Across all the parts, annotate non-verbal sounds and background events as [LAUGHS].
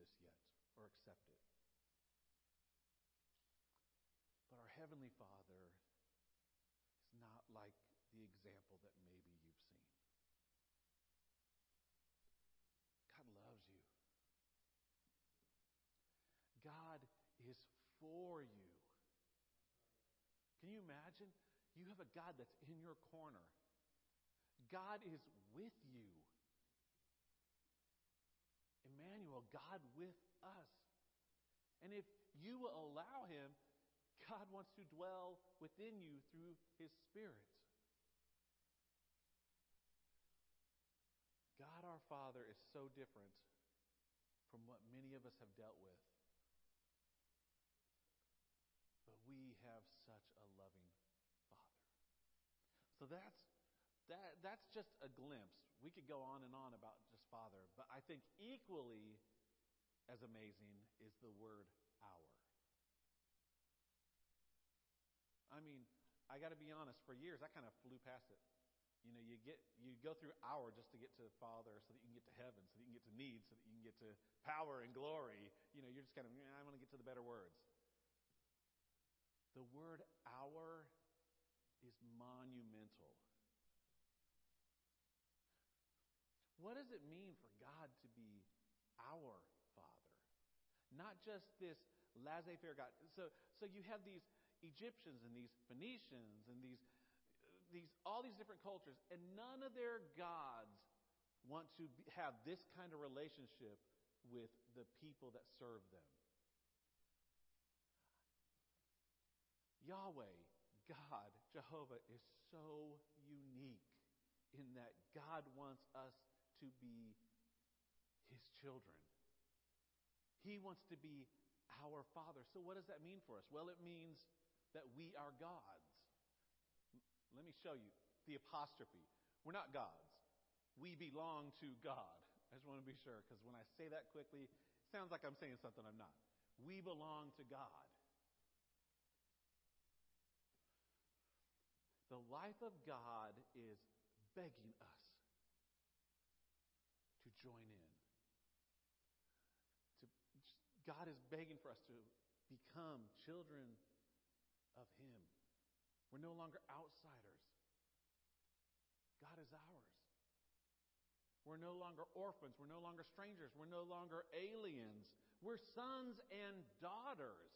this yet or accept it. But our Heavenly Father is not like the example that maybe you've seen. God loves you. God is for you. Can you imagine? You have a God that's in your corner. God is with you. God with us. And if you will allow Him, God wants to dwell within you through His Spirit. God our Father is so different from what many of us have dealt with. But we have such a loving Father. So that's that, that's just a glimpse. We could go on and on about just Father, but I think equally as amazing is the word our. I mean, I got to be honest, for years I kind of flew past it. You know, you get you go through our just to get to the Father, so that you can get to heaven, so that you can get to need, so that you can get to power and glory. You know, you're just kind of I'm going to get to the better words. The word our is monumental. What does it mean for God to be our? Not just this laissez faire God. So, so you have these Egyptians and these Phoenicians and these, these, all these different cultures, and none of their gods want to have this kind of relationship with the people that serve them. Yahweh, God, Jehovah, is so unique in that God wants us to be His children. He wants to be our Father. So, what does that mean for us? Well, it means that we are gods. Let me show you the apostrophe. We're not gods. We belong to God. I just want to be sure because when I say that quickly, it sounds like I'm saying something I'm not. We belong to God. The life of God is begging us to join in. To, God is begging for us to become children of Him. We're no longer outsiders. God is ours. We're no longer orphans. We're no longer strangers. We're no longer aliens. We're sons and daughters.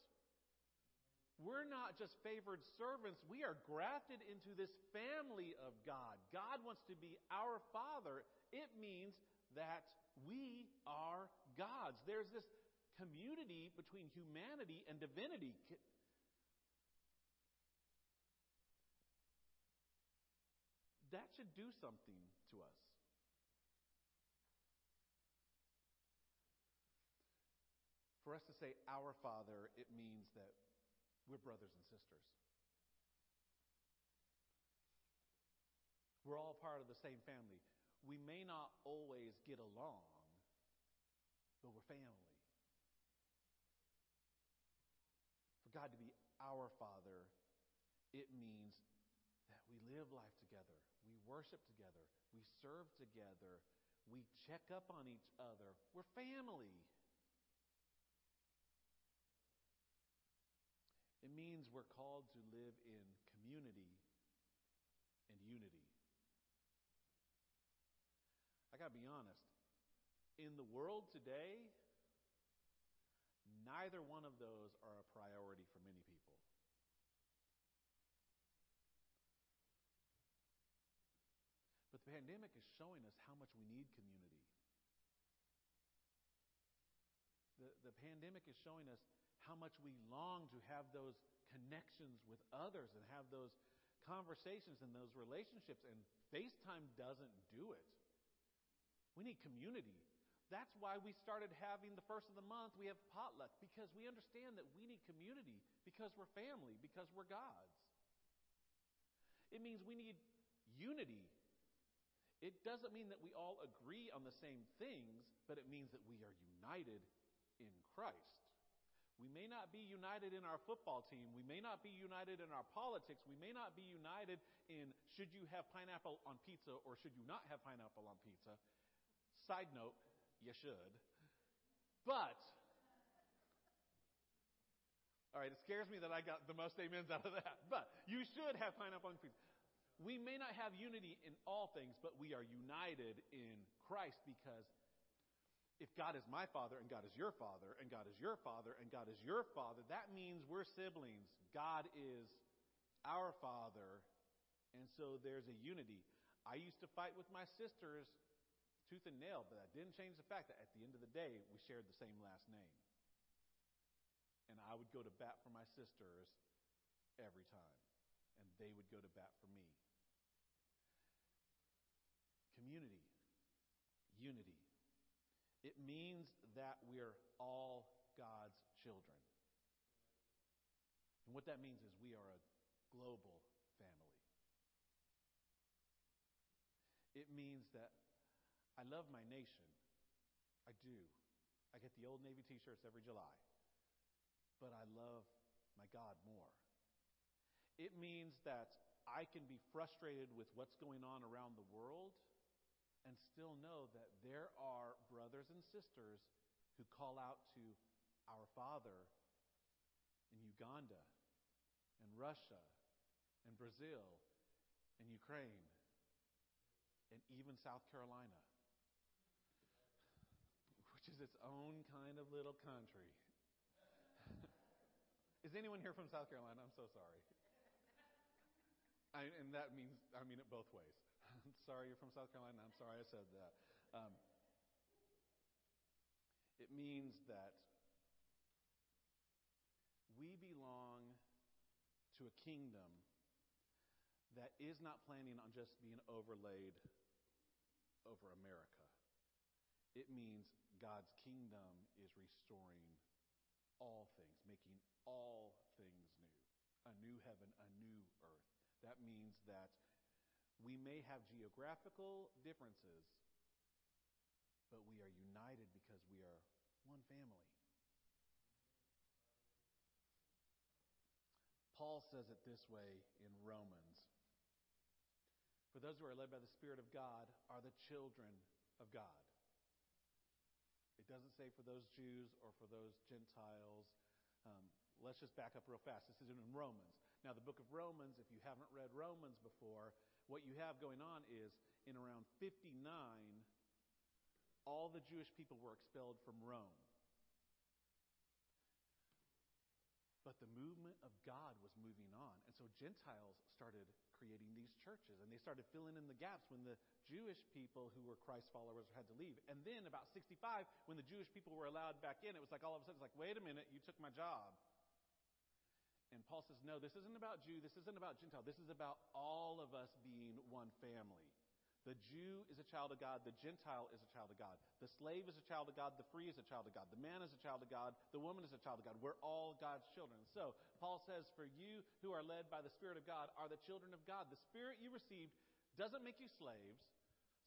We're not just favored servants. We are grafted into this family of God. God wants to be our Father. It means that we are God's. There's this community between humanity and divinity. That should do something to us. For us to say, Our Father, it means that we're brothers and sisters. We're all part of the same family. We may not always get along, but we're family. God to be our Father, it means that we live life together, we worship together, we serve together, we check up on each other. We're family. It means we're called to live in community and unity. I got to be honest. In the world today, neither one of those are a priority for many people. But the pandemic is showing us how much we need community. The, the pandemic is showing us how much we long to have those connections with others and have those conversations and those relationships. And FaceTime doesn't do it. We need community. That's why we started having the first of the month, we have potluck, because we understand that we need community, because we're family, because we're God's. It means we need unity. It doesn't mean that we all agree on the same things, but it means that we are united in Christ. We may not be united in our football team. We may not be united in our politics. We may not be united in should you have pineapple on pizza or should you not have pineapple on pizza. Side note, you should. But, all right, it scares me that I got the most amens out of that. But you should have pineapple on pizza. We may not have unity in all things, but we are united in Christ because if God is my father and God is your father and God is your father and God is your father, that means we're siblings. God is our father. And so there's a unity. I used to fight with my sisters tooth and nail, but that didn't change the fact that at the end of the day, we shared the same last name. And I would go to bat for my sisters every time, and they would go to bat for me. Community, unity. It means that we're all God's children. And what that means is we are a global family. It means that I love my nation. I do. I get the Old Navy t shirts every July. But I love my God more. It means that I can be frustrated with what's going on around the world and still know that there are brothers and sisters who call out to our Father in Uganda and Russia and Brazil and Ukraine and even South Carolina, which is its own kind of little country. [LAUGHS] is anyone here from South Carolina? I'm so sorry. I, and that means I mean it both ways. I'm [LAUGHS] sorry you're from South Carolina. I'm sorry I said that. Um, it means that we belong to a kingdom that is not planning on just being overlaid over America. It means God's kingdom is restoring all things, making all things new. A new heaven, a new earth. That means that we may have geographical differences, but we are united because we are one family. Paul says it this way in Romans For those who are led by the Spirit of God are the children of God. It doesn't say for those Jews or for those Gentiles. Um, let's just back up real fast. This is in Romans. Now, the book of Romans, if you haven't read Romans before, what you have going on is in around 59, all the Jewish people were expelled from Rome. But the movement of God was moving on. And so Gentiles started creating these churches and they started filling in the gaps when the Jewish people who were Christ followers had to leave. And then about 65, when the Jewish people were allowed back in, it was like all of a sudden, it's like, wait a minute, you took my job. And Paul says, no, this isn't about Jew, this isn't about Gentile, this is about all of us being one family. The Jew is a child of God. The Gentile is a child of God. The slave is a child of God. The free is a child of God. The man is a child of God. The woman is a child of God. We're all God's children. So, Paul says, For you who are led by the Spirit of God are the children of God. The Spirit you received doesn't make you slaves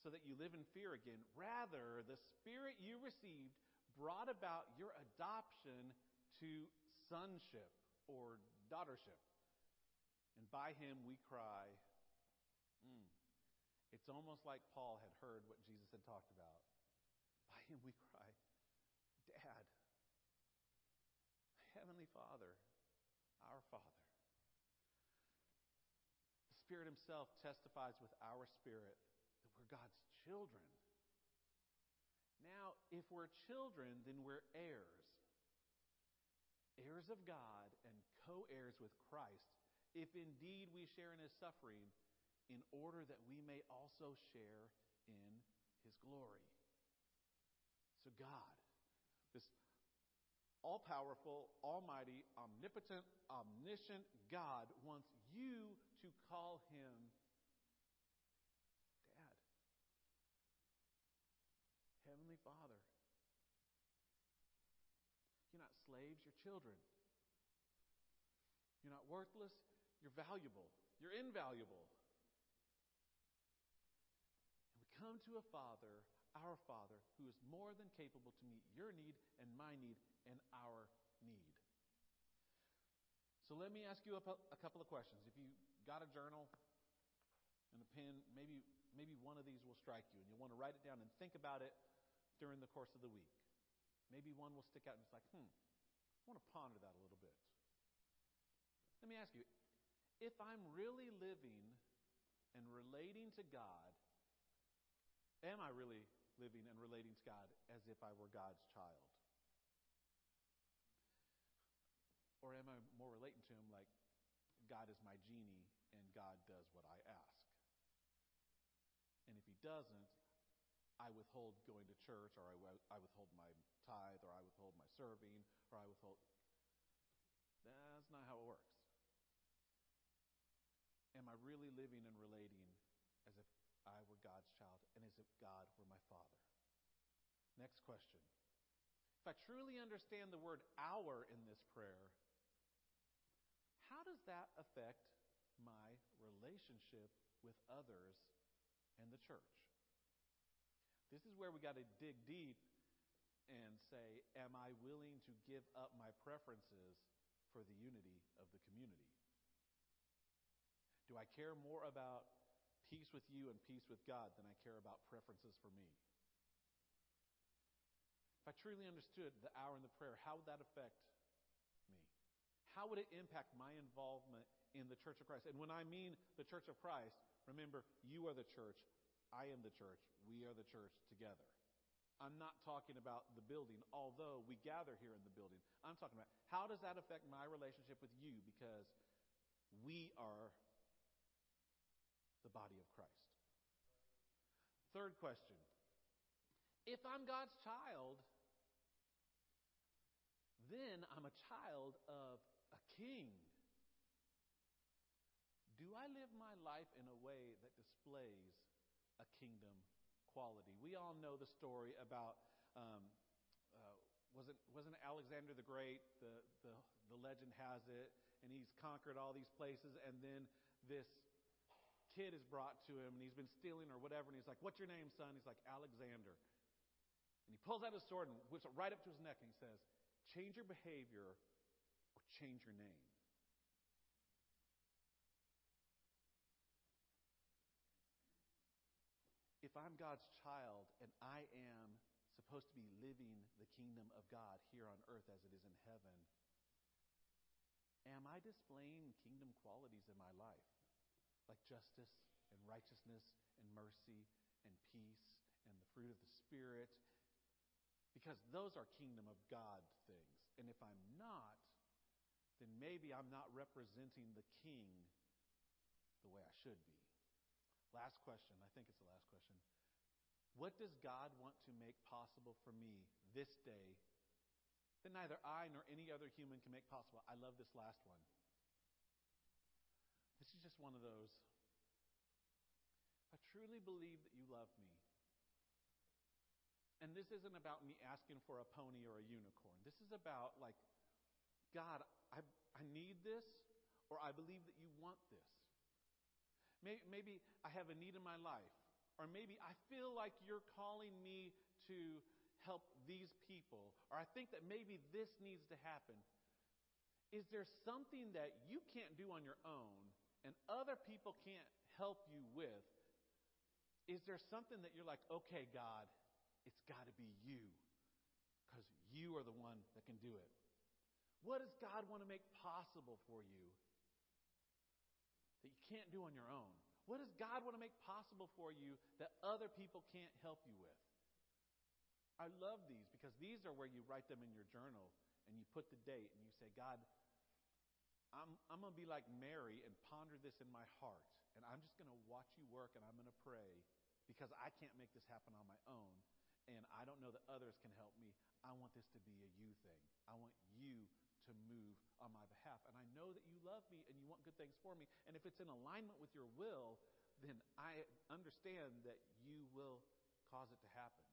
so that you live in fear again. Rather, the Spirit you received brought about your adoption to sonship or daughtership. And by him we cry, it's almost like Paul had heard what Jesus had talked about. By him we cry, Dad, Heavenly Father, our Father. The Spirit Himself testifies with our spirit that we're God's children. Now, if we're children, then we're heirs. Heirs of God and co heirs with Christ, if indeed we share in His suffering in order that we may also share in his glory. So, God, this all powerful, almighty, omnipotent, omniscient God wants you to call him Dad, Heavenly Father. You're not slaves, you're children. You're not worthless, you're valuable, you're invaluable come to a Father, our Father, who is more than capable to meet your need and my need and our need. So let me ask you a, a couple of questions. If you got a journal and a pen, maybe maybe one of these will strike you, and you'll want to write it down and think about it during the course of the week. maybe one will stick out and it's like, hmm, I want to ponder that a little bit. Let me ask you if I'm really living and relating to God, am I really living and relating to God as if I were God's child? Or am I more relating to Him like God is my genie and God does what I ask? And if He doesn't, I withhold going to church, or I, I withhold my tithe, or I withhold my serving, or I withhold. That's not how it works. Am I really living and relating as if I were God's child and as if God were my Father? Next question. If I truly understand the word our in this prayer, how does that affect my relationship with others and the church? This is where we got to dig deep and say, Am I willing to give up my preferences for the unity of the community? Do I care more about peace with you and peace with God than I care about preferences for me? If I truly understood the our and the prayer, how would that affect me? How would it impact my involvement in the Church of Christ? And when I mean the Church of Christ, remember, you are the church, I am the church. We are the church together. I'm not talking about the building, although we gather here in the building. I'm talking about how does that affect my relationship with you because we are the body of Christ. Third question If I'm God's child, then I'm a child of a king. Do I live my life in a way that displays a kingdom quality. We all know the story about um, uh, wasn't wasn't Alexander the Great? The, the the legend has it, and he's conquered all these places, and then this kid is brought to him, and he's been stealing or whatever, and he's like, "What's your name, son?" He's like, "Alexander." And he pulls out his sword and whips it right up to his neck, and he says, "Change your behavior, or change your name." if I'm God's child and I am supposed to be living the kingdom of God here on earth as it is in heaven, am I displaying kingdom qualities in my life? Like justice and righteousness and mercy and peace and the fruit of the Spirit? Because those are kingdom of God things. And if I'm not, then maybe I'm not representing the king the way I should be. Last question. I think it's the last question. What does God want to make possible for me this day that neither I nor any other human can make possible? I love this last one. This is just one of those. I truly believe that you love me. And this isn't about me asking for a pony or a unicorn. This is about, like, God, I, I need this, or I believe that you want this. Maybe I have a need in my life. Or maybe I feel like you're calling me to help these people. Or I think that maybe this needs to happen. Is there something that you can't do on your own and other people can't help you with? Is there something that you're like, okay, God, it's got to be you because you are the one that can do it? What does God want to make possible for you that you can't do on your own? What does God want to make possible for you that other people can't help you with? I love these because these are where you write them in your journal and you put the date and you say, God, I'm, I'm going to be like Mary and ponder this in my heart. And I'm just going to watch you work and I'm going to pray because I can't make this happen on my own. And I don't know that others can help me. I want this to be a you thing. I want you to move on my behalf. And I know that you love me and you want good things for me. And if it's in alignment with your will, then I understand that you will cause it to happen.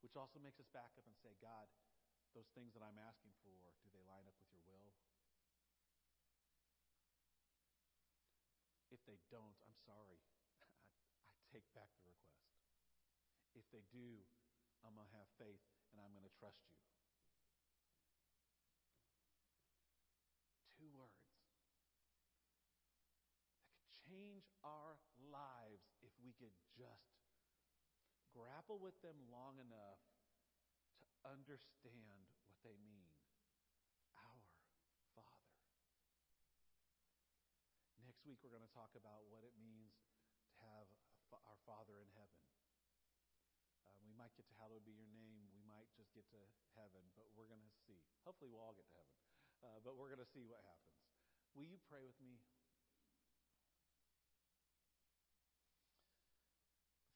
Which also makes us back up and say, God, those things that I'm asking for, do they line up with your will? If they don't, I'm sorry. [LAUGHS] I, I take back the request. If they do, I'm going to have faith and I'm going to trust you. Two words that could change our lives if we could just grapple with them long enough to understand what they mean. Our Father. Next week, we're going to talk about what it means to have our Father in heaven. Uh, we might get to hallowed be your name. We might just get to heaven, but we're going to see. Hopefully, we'll all get to heaven, uh, but we're going to see what happens. Will you pray with me?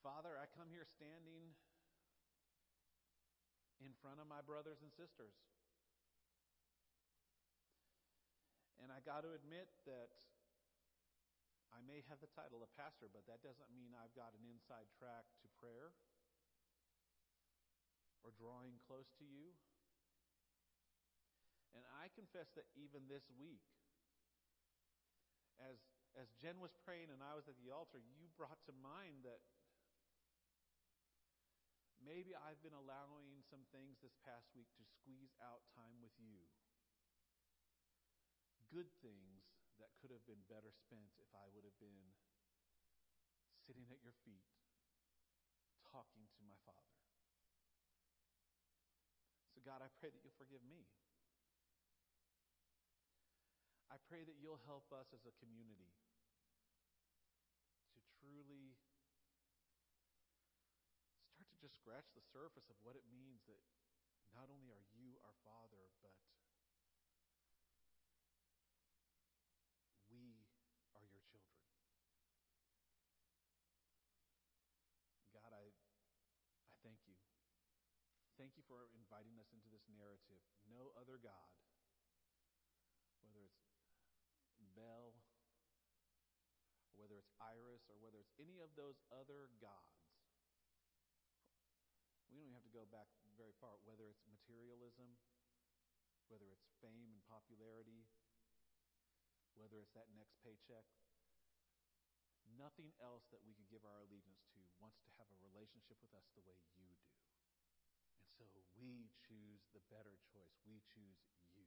Father, I come here standing in front of my brothers and sisters. And I got to admit that I may have the title of pastor, but that doesn't mean I've got an inside track to prayer or drawing close to you. And I confess that even this week, as as Jen was praying and I was at the altar, you brought to mind that maybe I've been allowing some things this past week to squeeze out time with you. Good things that could have been better spent if I would have been sitting at your feet talking to my Father. So, God, I pray that you'll forgive me. I pray that you'll help us as a community to truly start to just scratch the surface of what it means that not only are you our Father, but we are your children. God, I, I thank you. Thank you for inviting us into this narrative. No other God, whether it's Bel, or whether it's Iris, or whether it's any of those other gods, we don't even have to go back very far, whether it's materialism, whether it's fame and popularity, whether it's that next paycheck. Nothing else that we can give our allegiance to wants to have a relationship with us the way you do. So we choose the better choice. We choose you.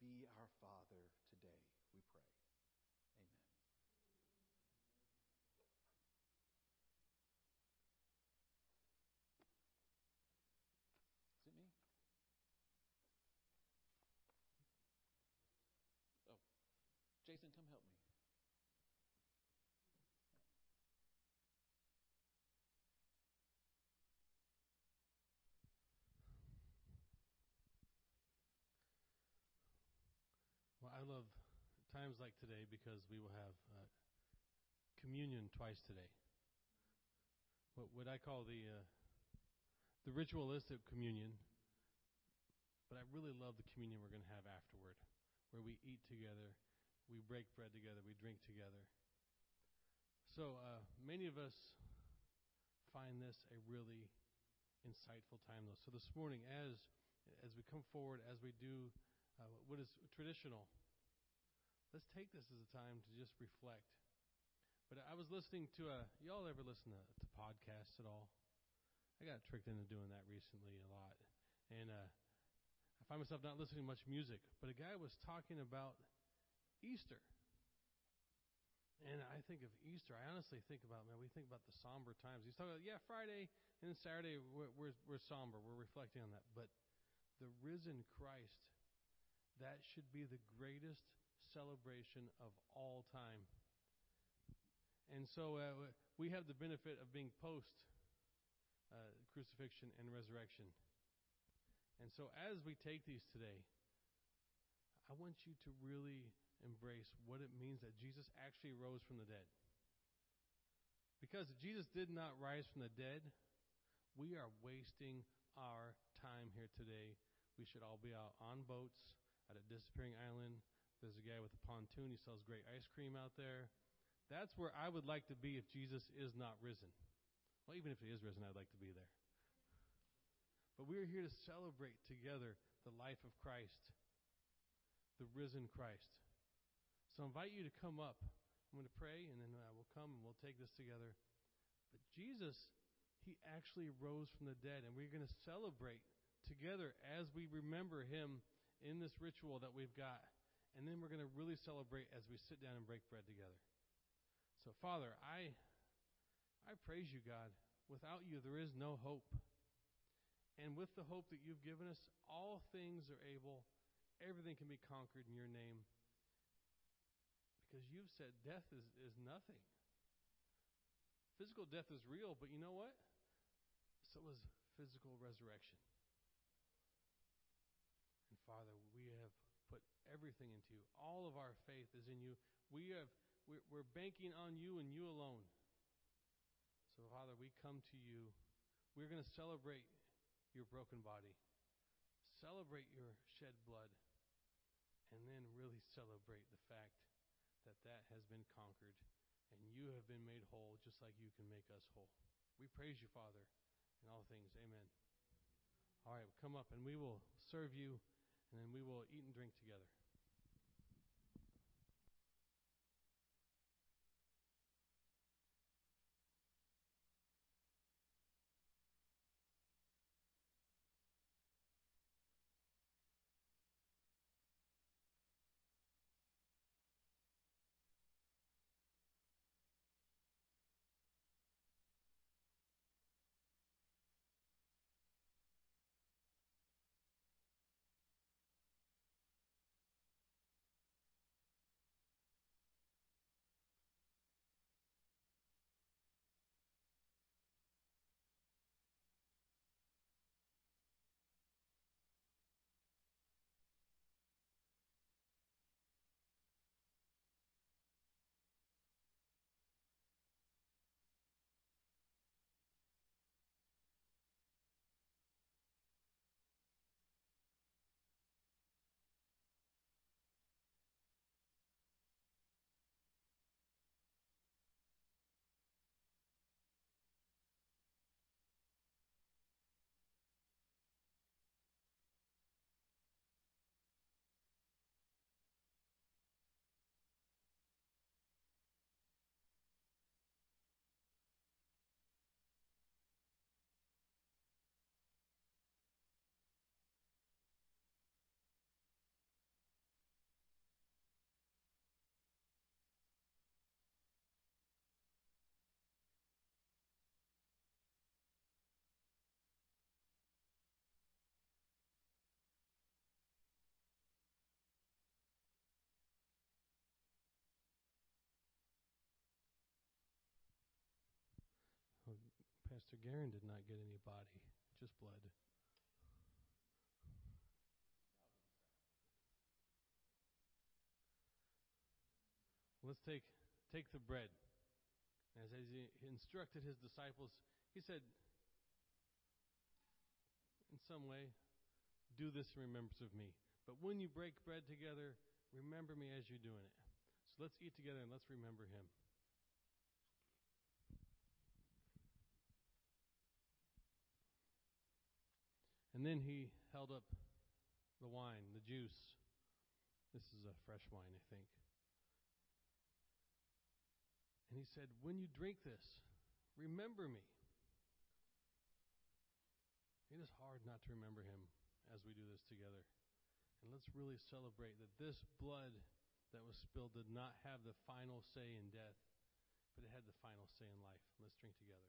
Be our Father today, we pray. Amen. Is it me? Oh, Jason, come help me. Love times like today because we will have uh, communion twice today. What, what I call the uh, the ritualistic communion, but I really love the communion we're going to have afterward, where we eat together we break bread together, we drink together. So uh, many of us find this a really insightful time, though. So this morning, as as we come forward, as we do uh, what is traditional, let's take this as a time to just reflect. But I was listening to a. Y'all ever listen to, to podcasts at all? I got tricked into doing that recently a lot, and uh, I find myself not listening to much music. But a guy was talking about Easter. And I think of Easter. I honestly think about, man, we think about the somber times. He's talking about, yeah, Friday and Saturday, we're, we're, we're somber. We're reflecting on that. But the risen Christ, that should be the greatest celebration of all time. And so uh, we have the benefit of being post uh, crucifixion and resurrection. And so as we take these today, I want you to really embrace what it means that Jesus actually rose from the dead. Because if Jesus did not rise from the dead, we are wasting our time here today. We should all be out on boats at a disappearing island. There's a guy with a pontoon. He sells great ice cream out there. That's where I would like to be if Jesus is not risen. Well, even if he is risen, I'd like to be there. But we're here to celebrate together the life of Christ, the risen Christ. So I invite you to come up. I'm going to pray, and then uh, we'll come and we'll take this together. But Jesus, He actually rose from the dead, and we're going to celebrate together as we remember Him in this ritual that we've got. And then we're going to really celebrate as we sit down and break bread together. So, Father, I, I praise you, God. Without you, there is no hope. And with the hope that you've given us, all things are able, everything can be conquered in your name. Because you've said death is, is nothing. Physical death is real, but you know what? So is physical resurrection. And Father, everything into you. All of our faith is in you. We have we're, we're banking on you and you alone. So Father, we come to you. We're going to celebrate your broken body, celebrate your shed blood, and then really celebrate the fact that that has been conquered and you have been made whole just like you can make us whole. We praise you, Father, in all things. Amen. All right, come up and we will serve you and then we will eat and drink together. Pastor Garen did not get any body, just blood. Let's take take the bread. As, as he instructed his disciples, he said, in some way, do this in remembrance of me. But when you break bread together, remember me as you're doing it. So let's eat together and let's remember him. And then he held up the wine, the juice. This is a fresh wine, I think. And he said, When you drink this, remember me. It is hard not to remember him as we do this together. And let's really celebrate that this blood that was spilled did not have the final say in death, but it had the final say in life. Let's drink together.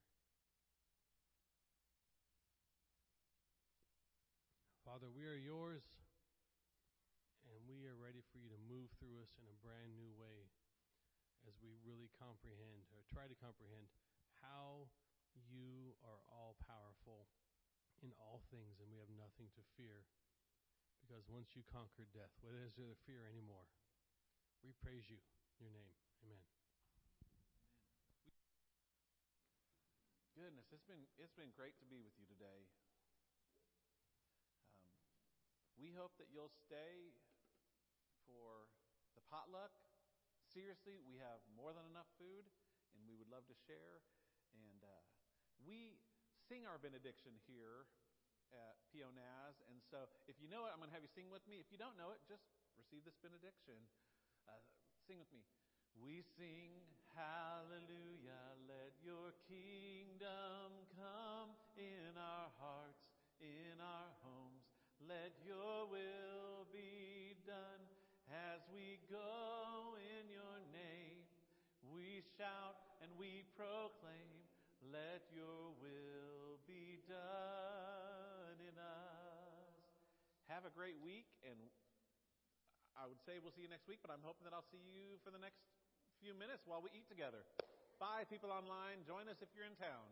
Father, we are yours, and we are ready for you to move through us in a brand new way as we really comprehend, or try to comprehend, how you are all powerful in all things, and we have nothing to fear. Because once you conquered death, what is there to fear anymore? We praise you, your name. Amen. Goodness, it's been it's been great to be with you today. We hope that you'll stay for the potluck. Seriously, we have more than enough food, and we would love to share. And uh, we sing our benediction here at Pionaz. And so if you know it, I'm going to have you sing with me. If you don't know it, just receive this benediction. Uh, sing with me. We sing hallelujah, let your kingdom come in our hearts, in our. Let your will be done as we go in your name. We shout and we proclaim, let your will be done in us. have a great week, and I would say we'll see you next week, but I'm hoping that I'll see you for the next few minutes while we eat together. Bye, people online. Join us if you're in town.